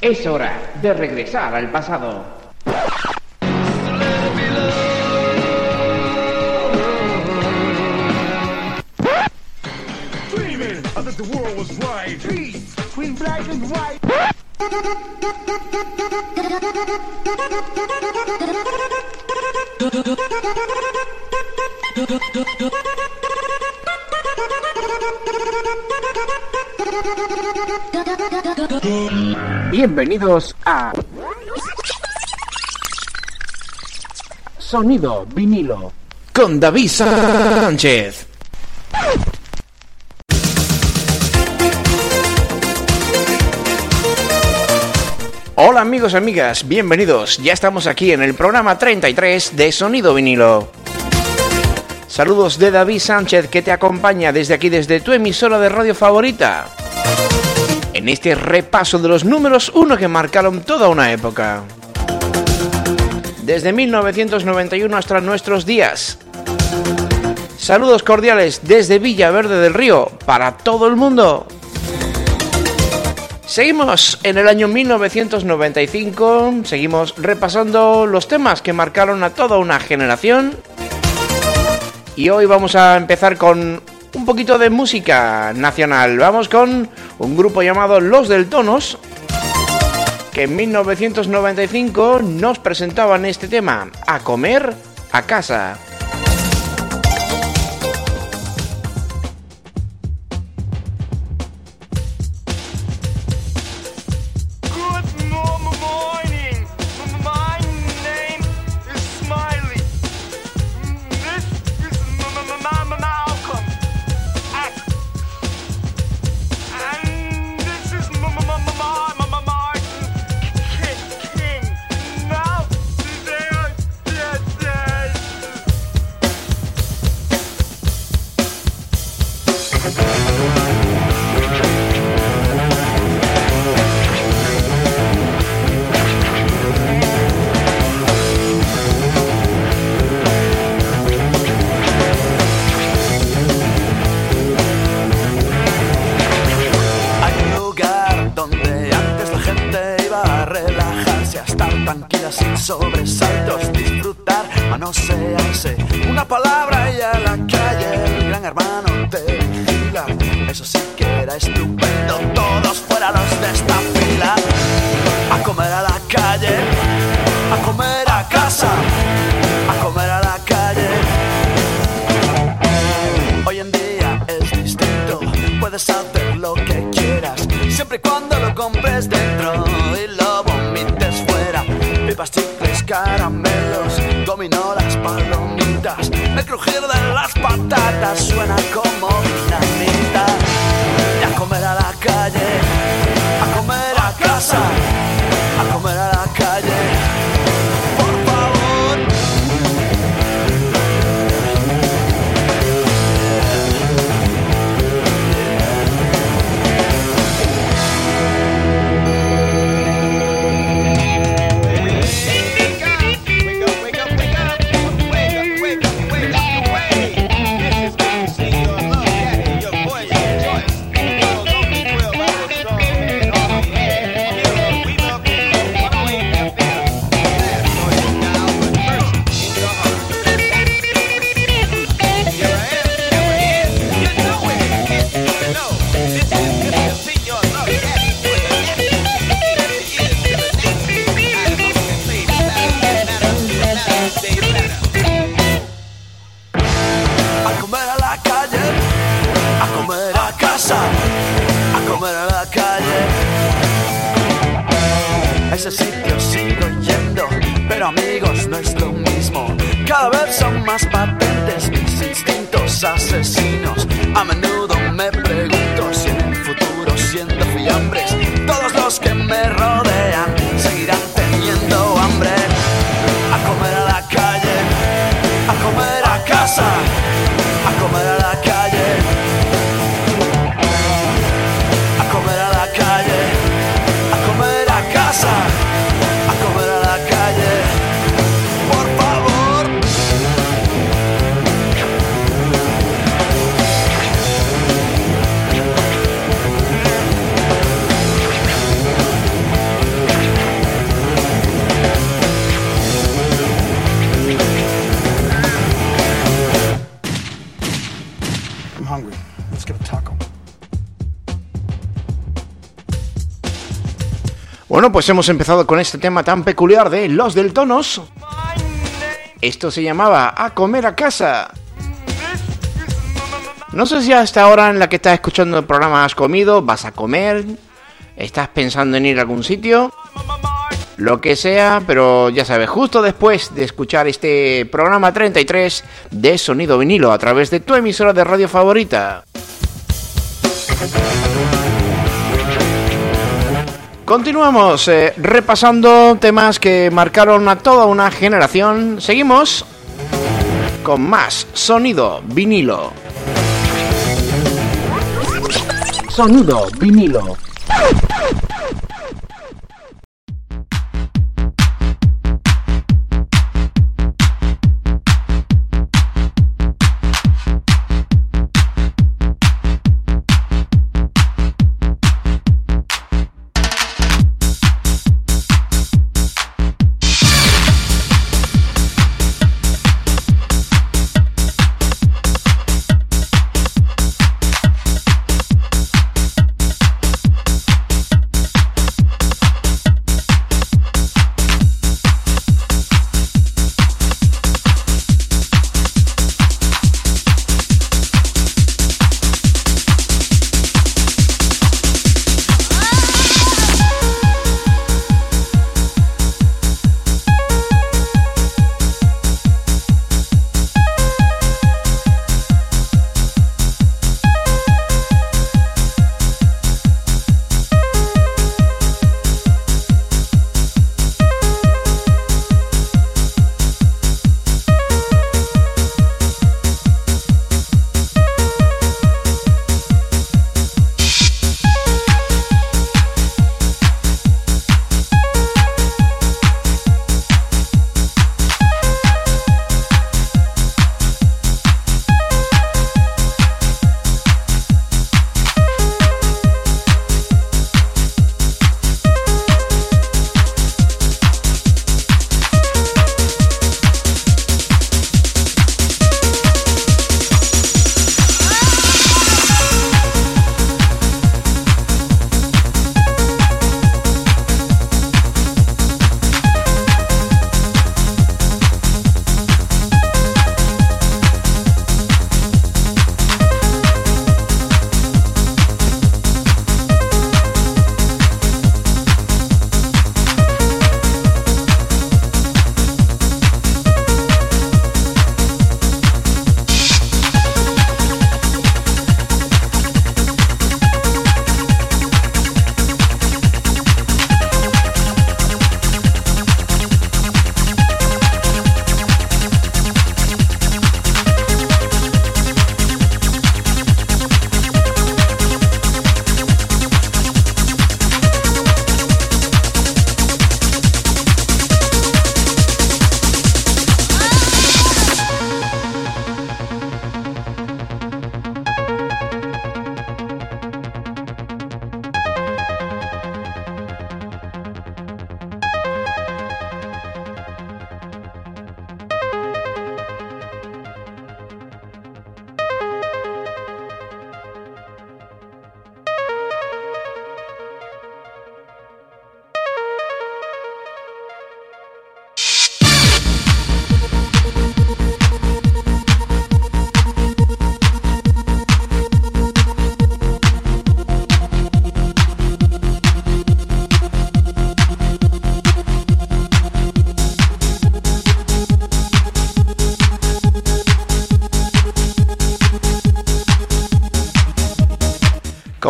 Es hora de regresar al pasado. Bienvenidos a Sonido vinilo con David Sánchez. Hola amigos y amigas, bienvenidos. Ya estamos aquí en el programa 33 de Sonido vinilo. Saludos de David Sánchez que te acompaña desde aquí, desde tu emisora de radio favorita. En este repaso de los números uno que marcaron toda una época. Desde 1991 hasta nuestros días. Saludos cordiales desde Villaverde del Río para todo el mundo. Seguimos en el año 1995, seguimos repasando los temas que marcaron a toda una generación. Y hoy vamos a empezar con un poquito de música nacional. Vamos con un grupo llamado Los del Tonos, que en 1995 nos presentaban este tema, A comer a casa. Pues hemos empezado con este tema tan peculiar de Los del Tonos. Esto se llamaba A comer a casa. No sé si hasta ahora en la que estás escuchando el programa has comido, vas a comer, estás pensando en ir a algún sitio, lo que sea, pero ya sabes, justo después de escuchar este programa 33 de Sonido Vinilo a través de tu emisora de radio favorita. Continuamos eh, repasando temas que marcaron a toda una generación. Seguimos con más sonido vinilo. Sonido vinilo.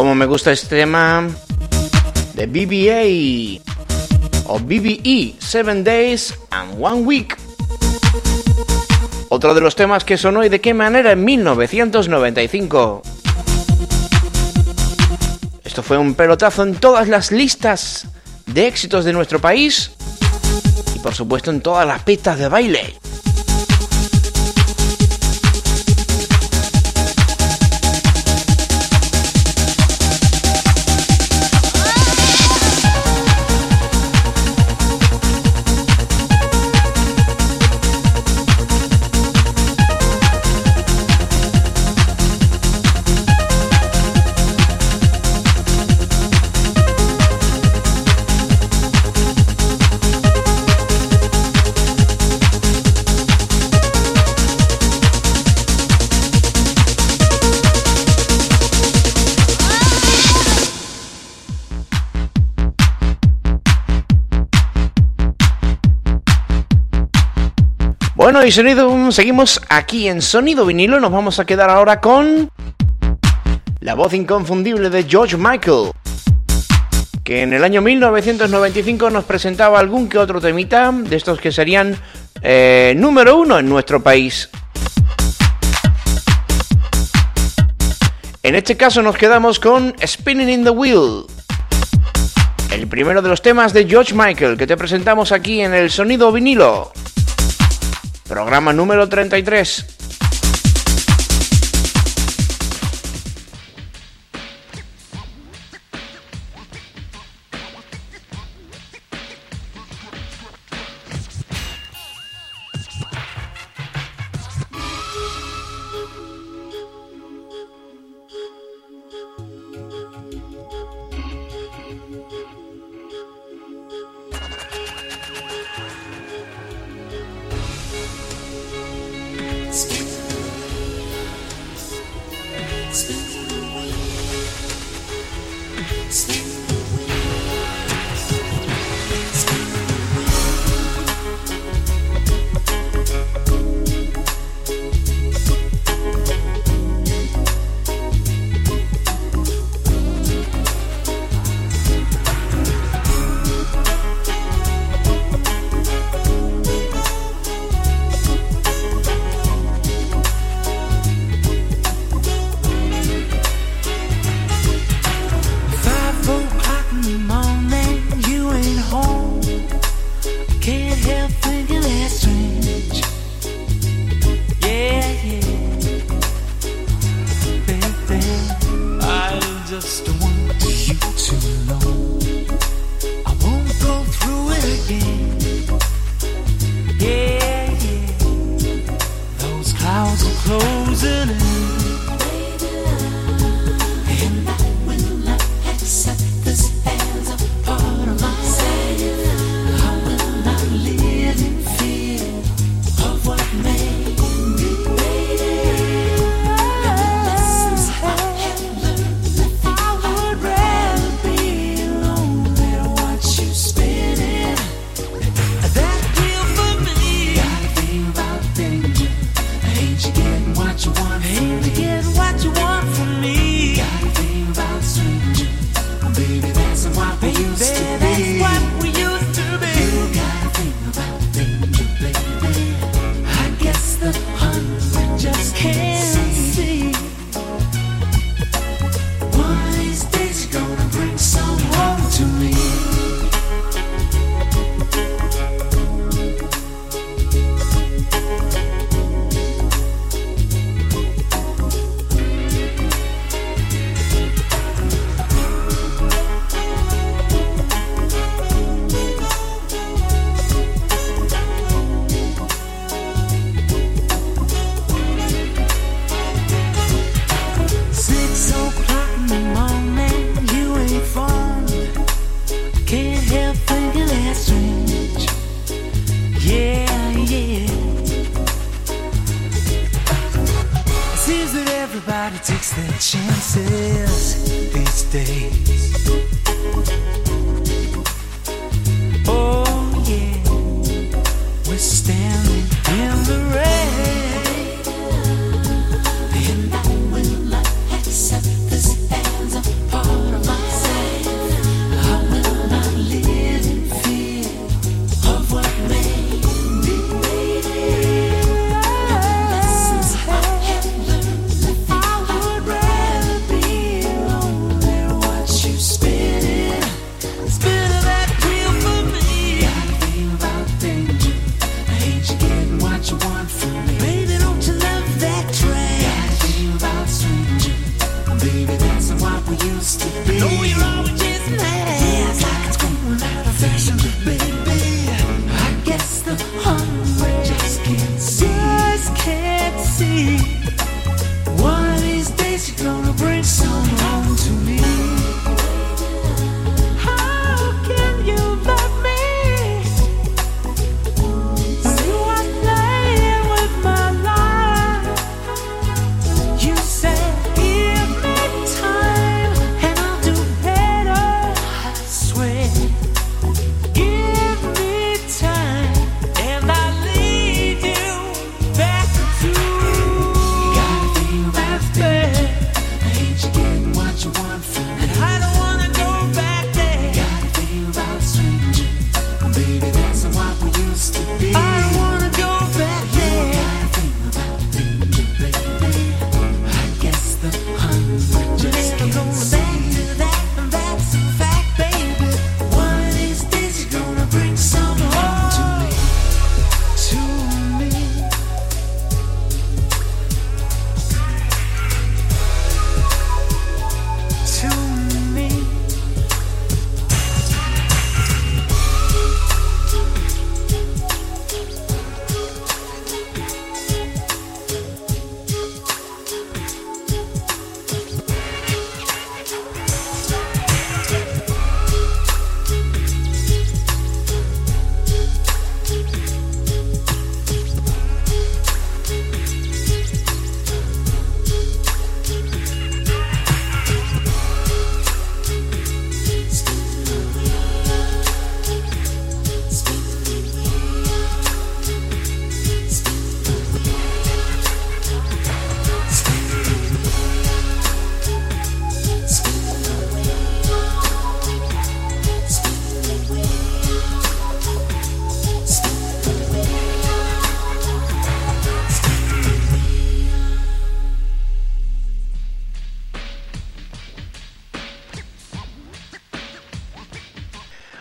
Me gusta este tema de BBA o BBE, Seven Days and One Week. Otro de los temas que sonó y de qué manera en 1995. Esto fue un pelotazo en todas las listas de éxitos de nuestro país y por supuesto en todas las pistas de baile. Bueno, y sonido, seguimos aquí en Sonido Vinilo. Nos vamos a quedar ahora con la voz inconfundible de George Michael, que en el año 1995 nos presentaba algún que otro temita de estos que serían eh, número uno en nuestro país. En este caso nos quedamos con Spinning in the Wheel, el primero de los temas de George Michael que te presentamos aquí en el Sonido Vinilo. Programa número 33.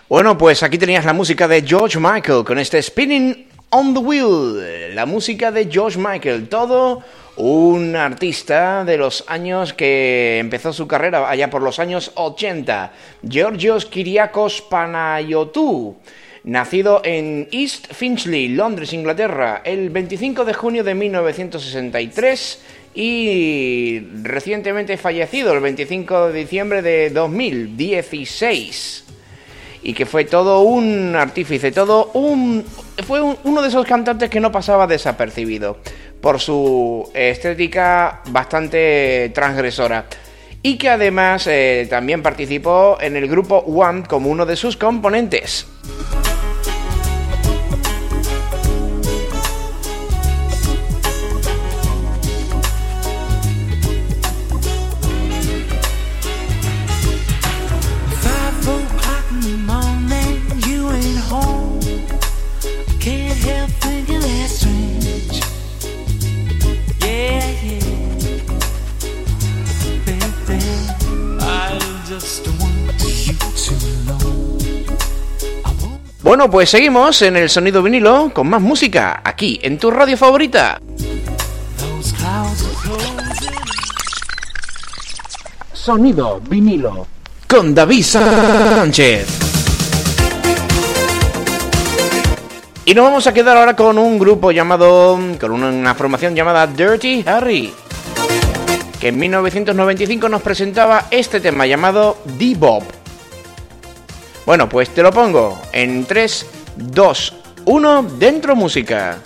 Bueno, pues aquí tenías la música de George Michael con este Spinning on the Wheel, la música de George Michael, todo un artista de los años que empezó su carrera allá por los años 80, Georgios Kyriakos Panayotou. Nacido en East Finchley, Londres, Inglaterra, el 25 de junio de 1963 y recientemente fallecido el 25 de diciembre de 2016 y que fue todo un artífice, todo un... fue uno de esos cantantes que no pasaba desapercibido por su estética bastante transgresora y que además eh, también participó en el grupo One como uno de sus componentes. Bueno, pues seguimos en el sonido vinilo con más música, aquí, en tu radio favorita. Sonido vinilo. Con David Sánchez. Y nos vamos a quedar ahora con un grupo llamado, con una, formación llamada Dirty Harry, que en 1995 nos presentaba este tema llamado D-Bob. Bueno, pues te lo pongo en 3, 2, 1, dentro música.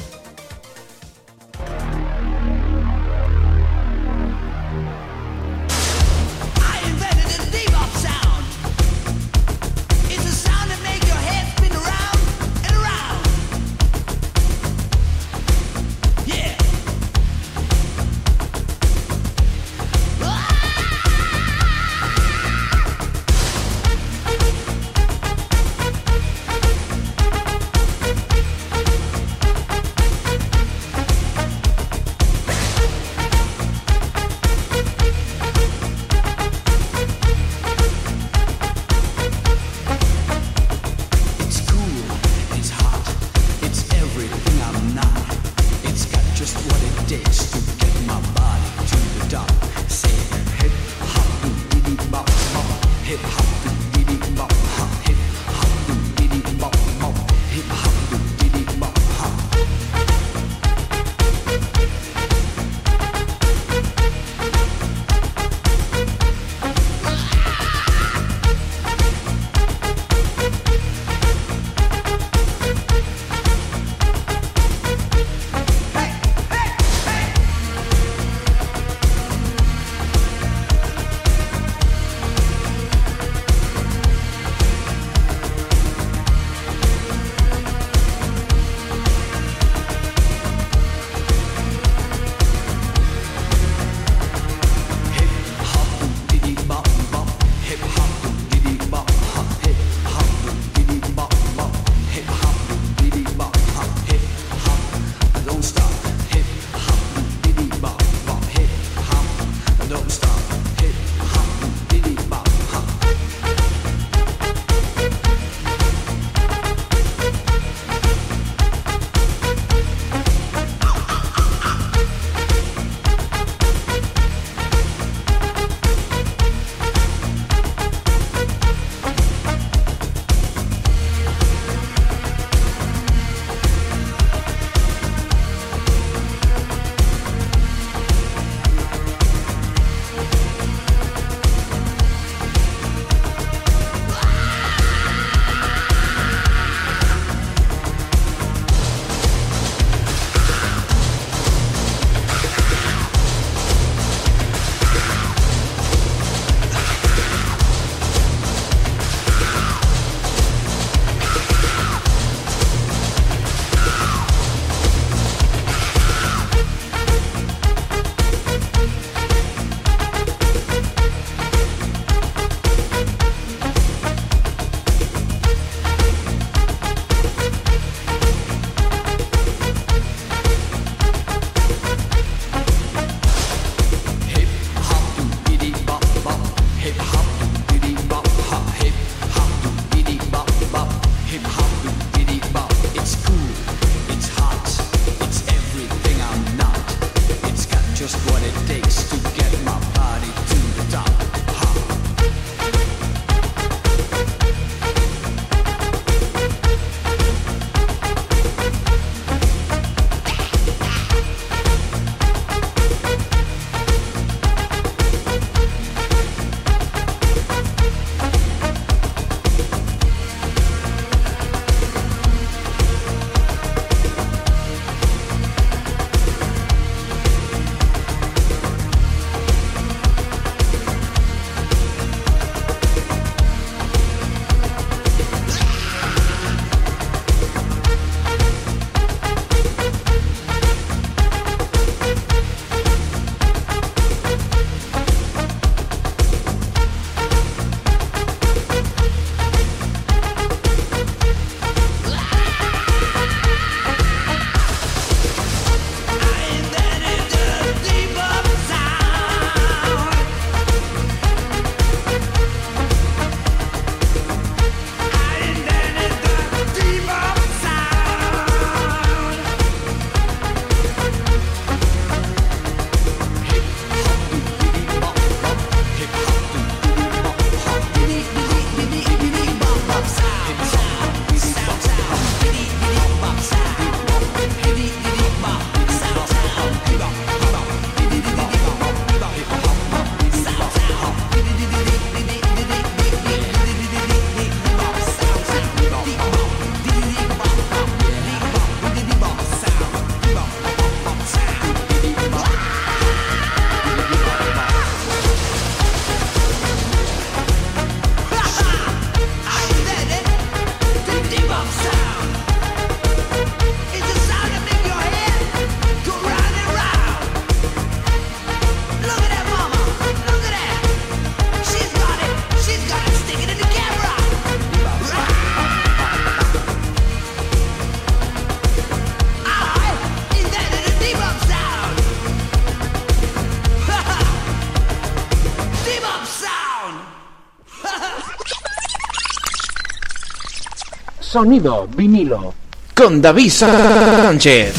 Sonido vinilo. Con David Sánchez.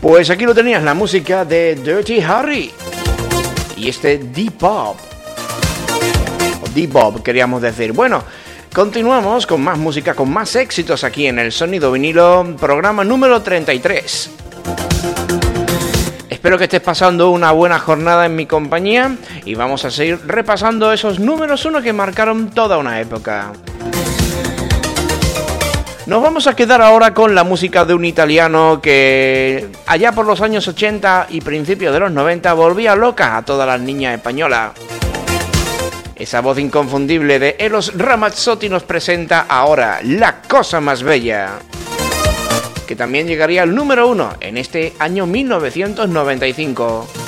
Pues aquí lo tenías, la música de Dirty Harry. Y este D-Pop. D-Bob, queríamos decir. Bueno, continuamos con más música, con más éxitos aquí en el Sonido Vinilo, programa número 33. Espero que estés pasando una buena jornada en mi compañía y vamos a seguir repasando esos números uno que marcaron toda una época. Nos vamos a quedar ahora con la música de un italiano que allá por los años 80 y principios de los 90 volvía loca a todas las niñas españolas. Esa voz inconfundible de Elos Ramazzotti nos presenta ahora La cosa más bella que también llegaría al número uno en este año 1995.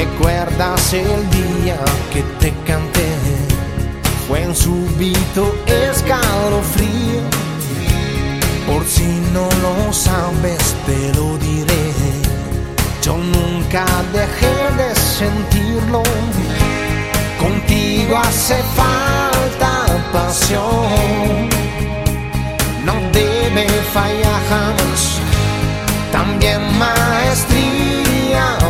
¿Recuerdas el día que te canté? Fue en súbito escalofrío. Por si no lo sabes, te lo diré. Yo nunca dejé de sentirlo. Contigo hace falta pasión. No debe fallar. También maestría,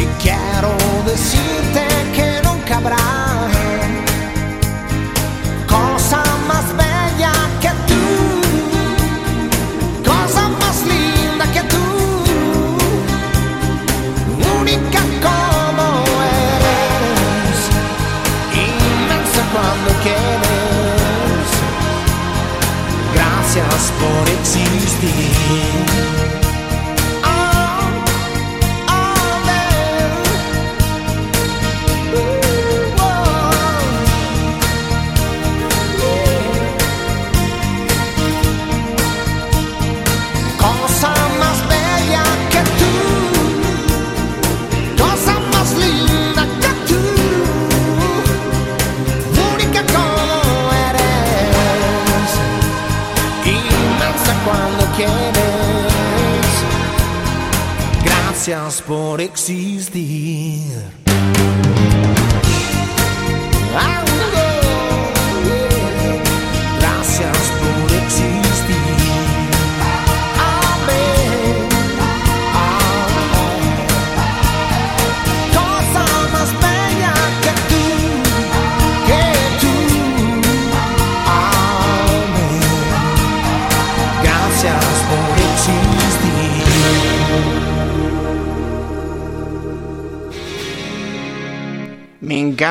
Si quiero decirte que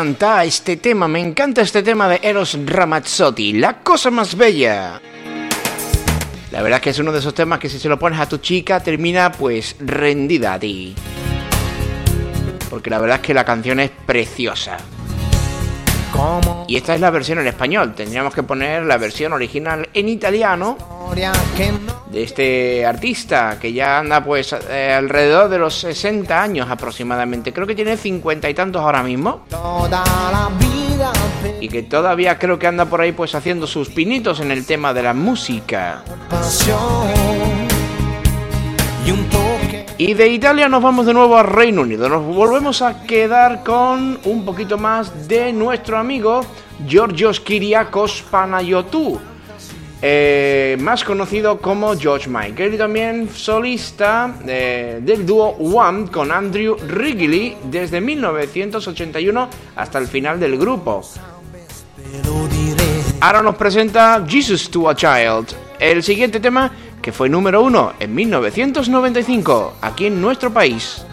encanta este tema, me encanta este tema de Eros Ramazzotti, La cosa más bella. La verdad es que es uno de esos temas que si se lo pones a tu chica termina pues rendida a ti. Porque la verdad es que la canción es preciosa. Y esta es la versión en español. Tendríamos que poner la versión original en italiano de este artista que ya anda pues eh, alrededor de los 60 años aproximadamente. Creo que tiene 50 y tantos ahora mismo. Y que todavía creo que anda por ahí pues haciendo sus pinitos en el tema de la música. Y de Italia nos vamos de nuevo a Reino Unido. Nos volvemos a quedar con un poquito más de nuestro amigo Georgios Kyriakos Panayotou. Eh, más conocido como George Michael y también solista eh, del dúo One con Andrew Wrigley desde 1981 hasta el final del grupo. Ahora nos presenta Jesus to a Child, el siguiente tema que fue número uno en 1995 aquí en nuestro país.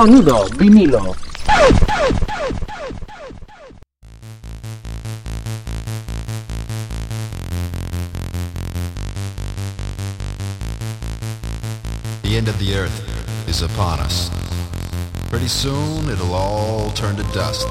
Sonido vinilo. The end of the earth is upon us. Pretty soon it'll all turn to dust.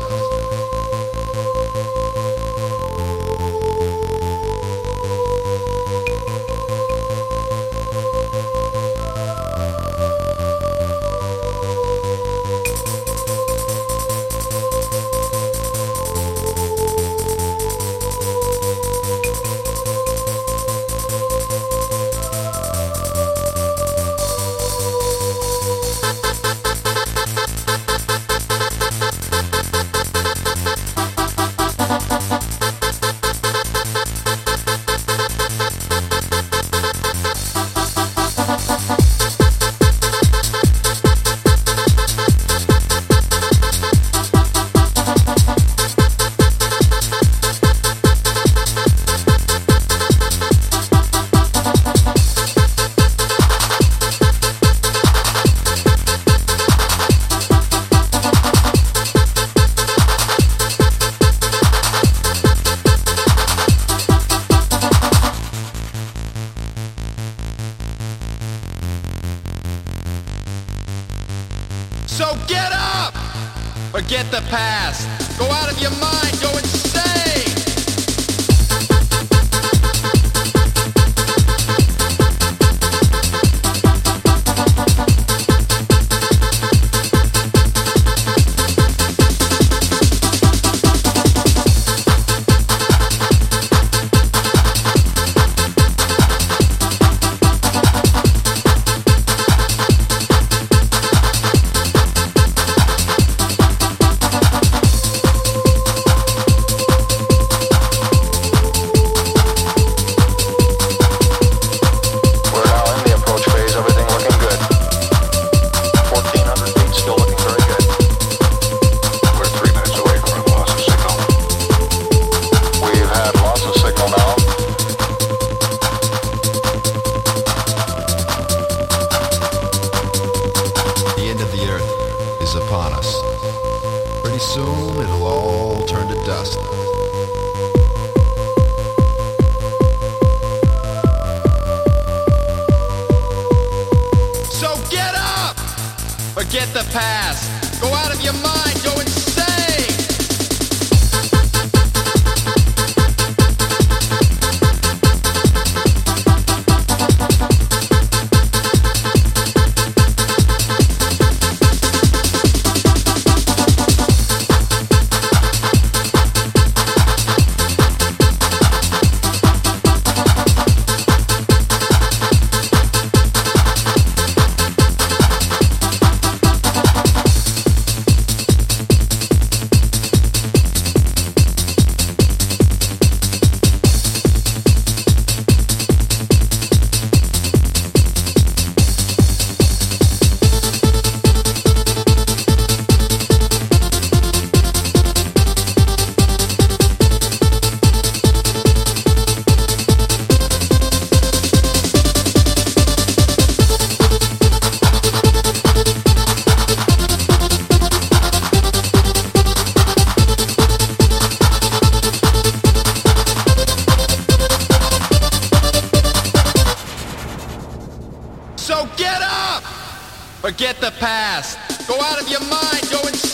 Forget the past. Go out of your mind. Go insane.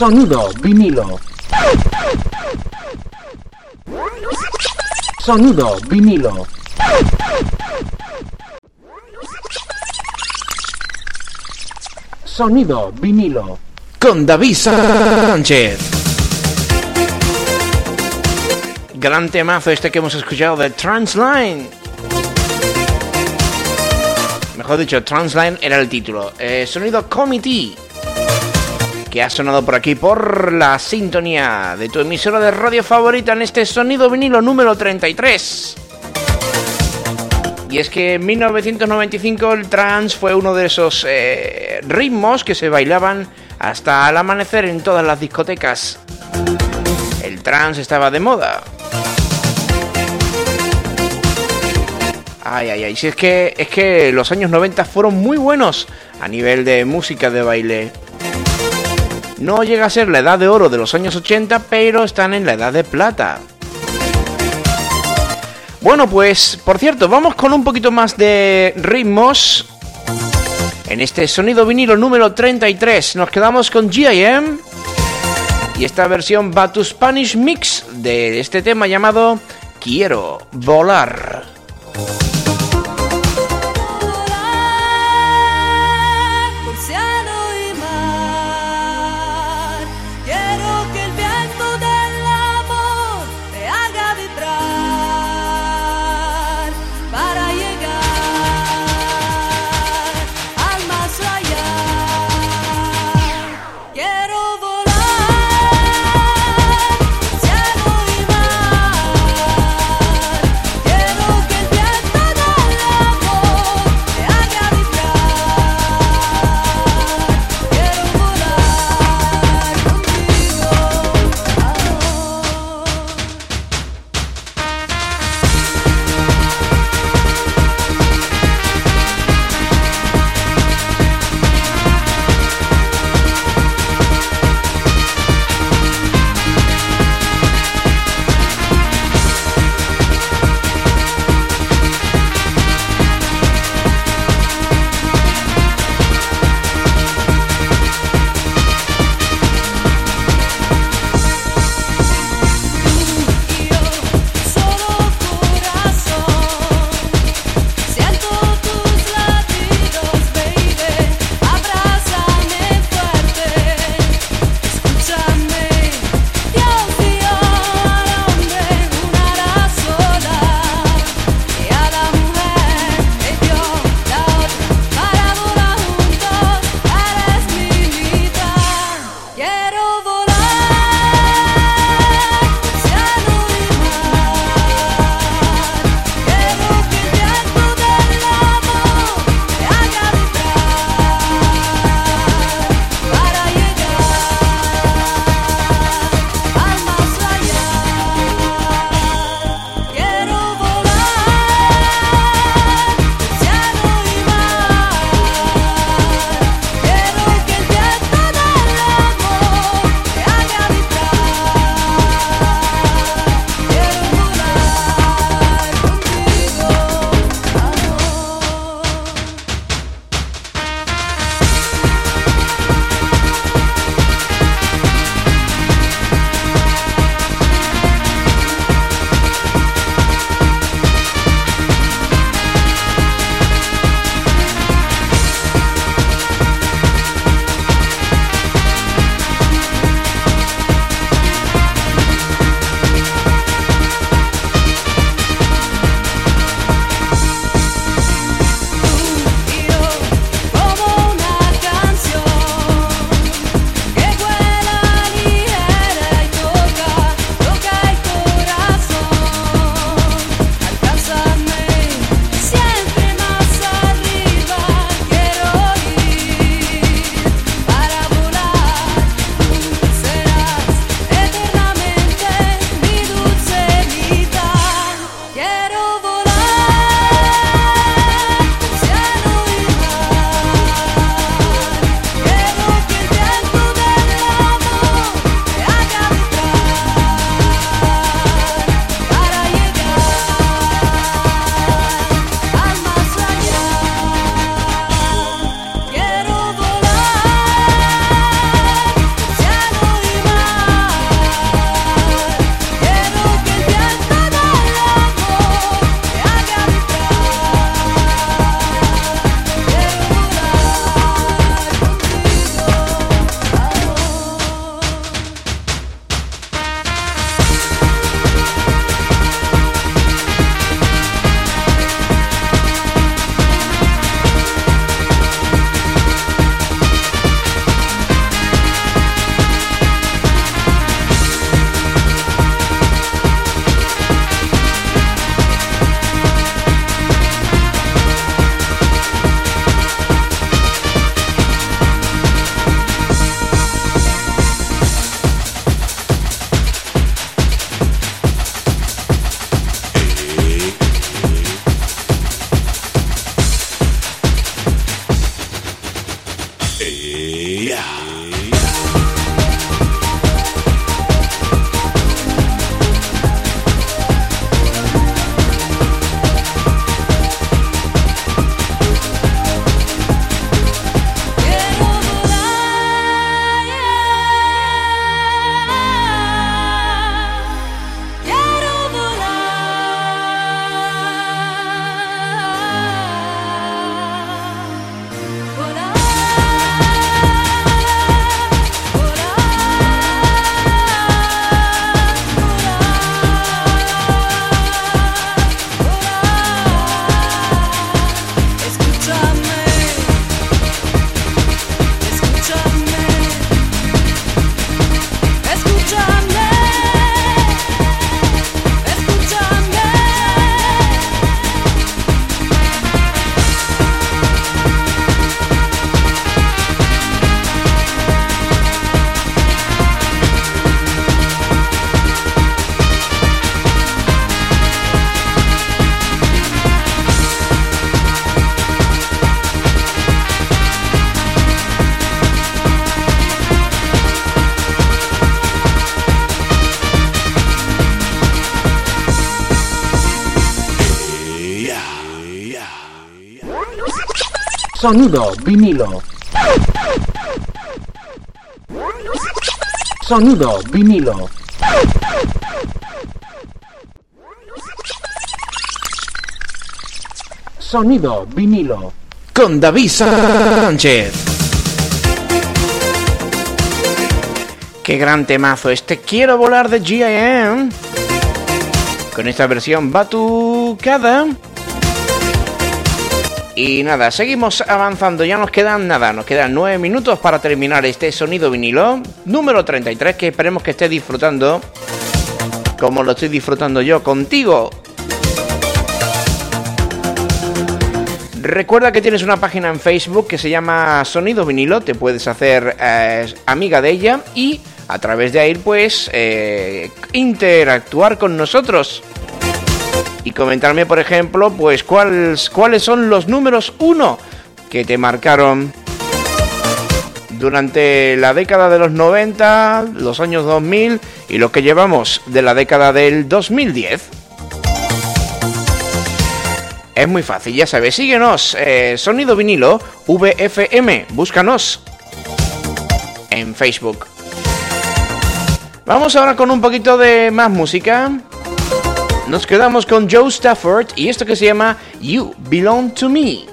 Sonido vinilo. Sonido vinilo. Sonido vinilo. con David Sánchez. Gran temazo este que hemos escuchado de Transline. Mejor dicho, Transline era el título. Eh, sonido Committee. Que ha sonado por aquí por la sintonía de tu emisora de radio favorita en este sonido vinilo número 33. Y es que en 1995 el trance fue uno de esos eh, ritmos que se bailaban hasta el amanecer en todas las discotecas. El trance estaba de moda. Ay, ay, ay, si es que es que los años 90 fueron muy buenos a nivel de música de baile. No llega a ser la edad de oro de los años 80, pero están en la edad de plata. Bueno, pues, por cierto, vamos con un poquito más de ritmos. En este sonido vinilo número 33 nos quedamos con GIM y esta versión Batu Spanish Mix de este tema llamado Quiero volar. Sonido vinilo. Sonido vinilo. Sonido vinilo. Con David Sánchez. Qué gran temazo este Quiero volar de G.I.M. Con esta versión batucada. Y nada, seguimos avanzando, ya nos quedan nada, nos quedan 9 minutos para terminar este sonido vinilo número 33 que esperemos que estés disfrutando como lo estoy disfrutando yo contigo. Recuerda que tienes una página en Facebook que se llama Sonido Vinilo, te puedes hacer eh, amiga de ella y a través de ahí pues eh, interactuar con nosotros y comentarme, por ejemplo, pues cuáles, cuáles son los números uno que te marcaron durante la década de los 90, los años 2000 y lo que llevamos de la década del 2010. Es muy fácil, ya sabes, síguenos, eh, Sonido Vinilo, VFM, búscanos en Facebook. Vamos ahora con un poquito de más música. Nos quedamos con Joe Stafford y esto que se llama You Belong to Me.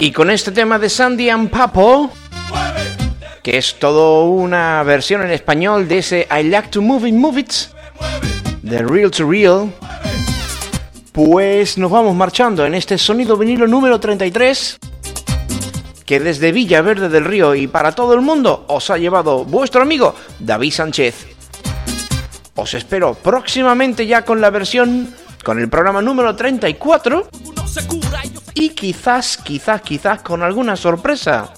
Y con este tema de Sandy and Papo, que es todo una versión en español de ese I like to move it, move it, Real to Real, pues nos vamos marchando en este sonido vinilo número 33, que desde Villaverde del Río y para todo el mundo os ha llevado vuestro amigo David Sánchez. Os espero próximamente ya con la versión con el programa número 34 y quizás, quizás, quizás con alguna sorpresa.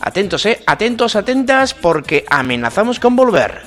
Atentos, eh, atentos, atentas, porque amenazamos con volver.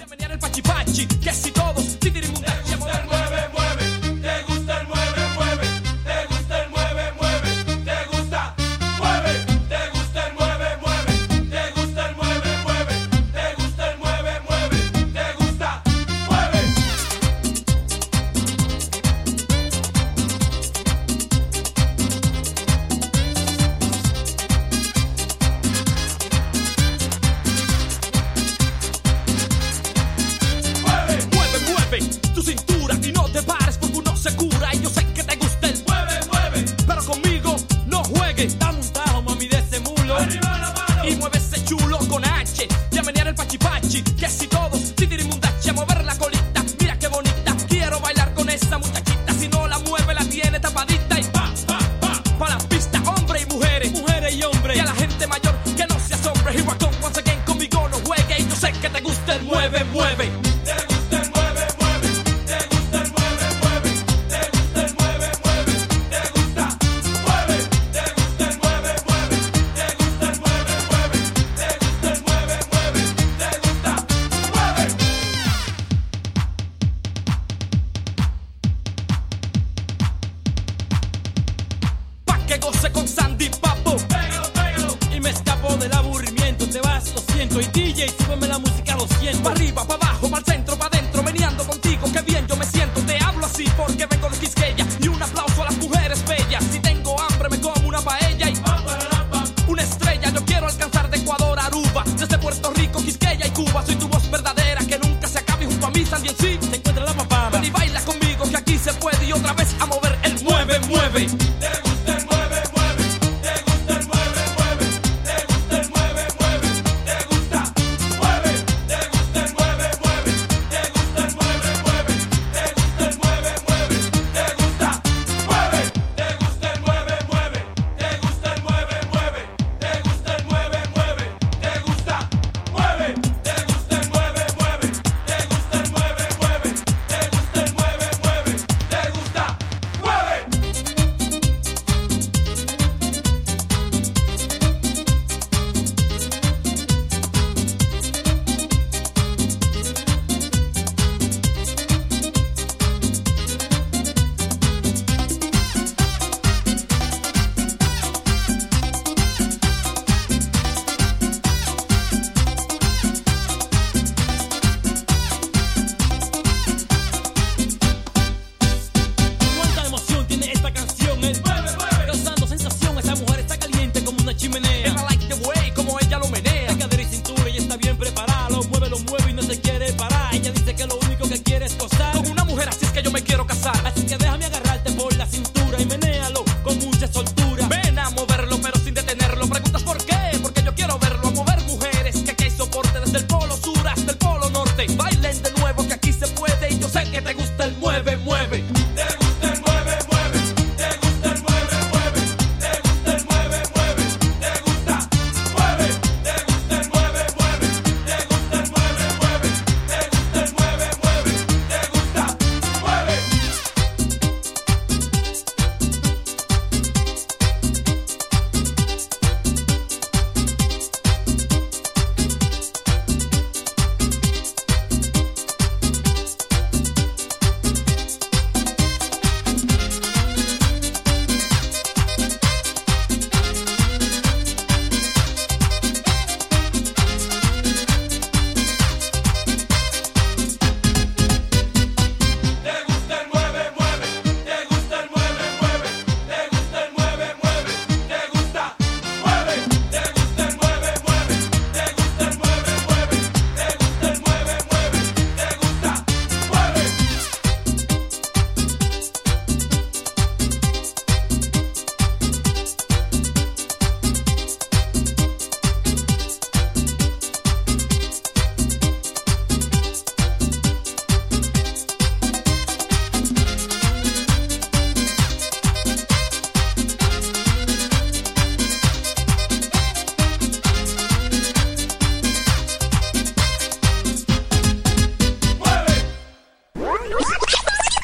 bien. Pa' arriba, pa' abajo, pa' el centro, pa' adentro, meneando contigo, que bien yo me siento. Te hablo así porque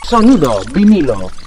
Sonido vinilo.